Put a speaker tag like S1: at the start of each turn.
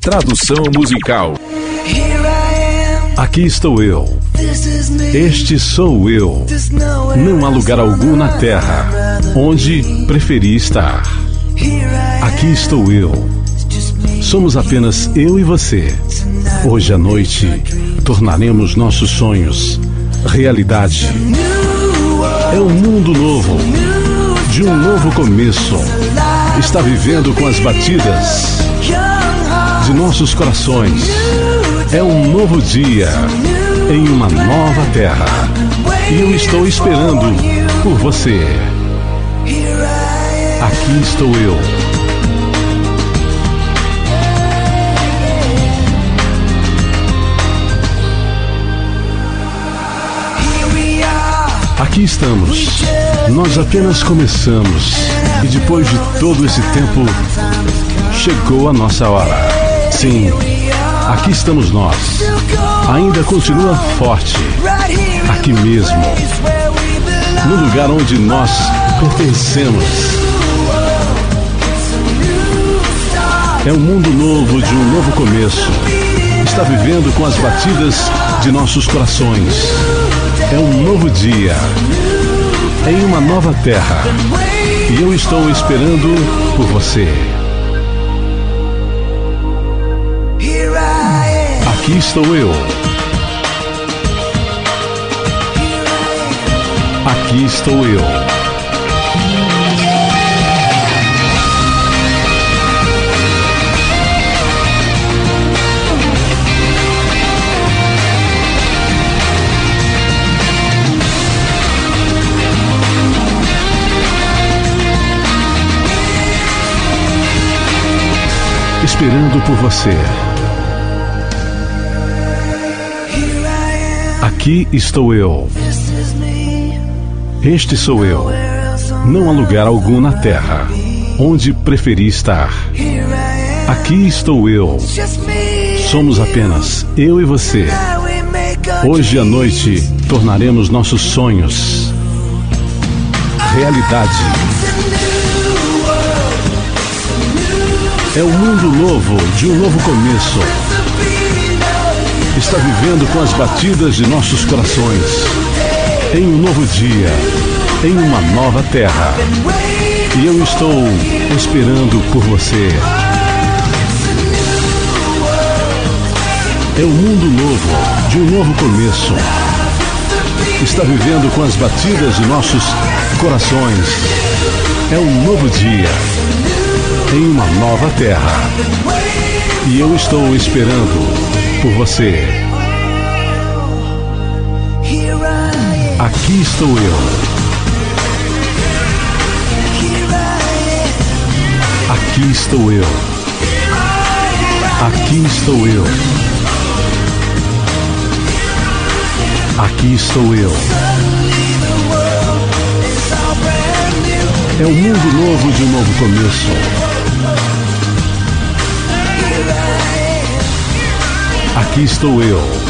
S1: Tradução musical.
S2: Aqui estou eu. Este sou eu. Não há lugar algum na terra onde preferi estar. Aqui estou eu. Somos apenas eu e você. Hoje à noite tornaremos nossos sonhos realidade. É um mundo novo, de um novo começo. Está vivendo com as batidas de nossos corações. É um novo dia em uma nova terra. E eu estou esperando por você. Aqui estou eu. Aqui estamos. Nós apenas começamos. E depois de todo esse tempo, chegou a nossa hora. Sim, aqui estamos nós. Ainda continua forte. Aqui mesmo. No lugar onde nós pertencemos. É um mundo novo de um novo começo. Está vivendo com as batidas de nossos corações. É um novo dia. Em uma nova terra. E eu estou esperando por você. Aqui estou eu. Aqui estou eu. Esperando por você. Aqui estou eu. Este sou eu. Não há lugar algum na terra onde preferi estar. Aqui estou eu. Somos apenas eu e você. Hoje à noite tornaremos nossos sonhos realidade. É um mundo novo, de um novo começo. Está vivendo com as batidas de nossos corações. Em um novo dia, em uma nova terra. E eu estou esperando por você. É um mundo novo, de um novo começo. Está vivendo com as batidas de nossos corações. É um novo dia em uma nova terra. E eu estou esperando por você. Aqui estou eu. Aqui estou eu. Aqui estou eu. Aqui estou eu. É um mundo novo de um novo começo. Aqui estou eu.